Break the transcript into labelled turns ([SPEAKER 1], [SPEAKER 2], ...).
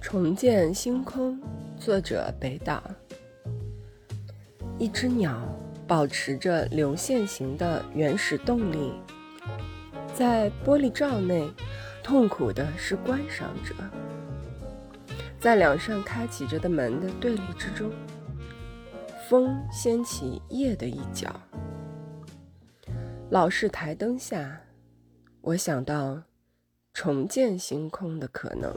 [SPEAKER 1] 重建星空作者北岛一只鸟保持着流线型的原始动力在玻璃罩内痛苦的是观赏者在两扇开启着的门的对立之中风掀起夜的一角老式台灯下我想到重建星空的可能。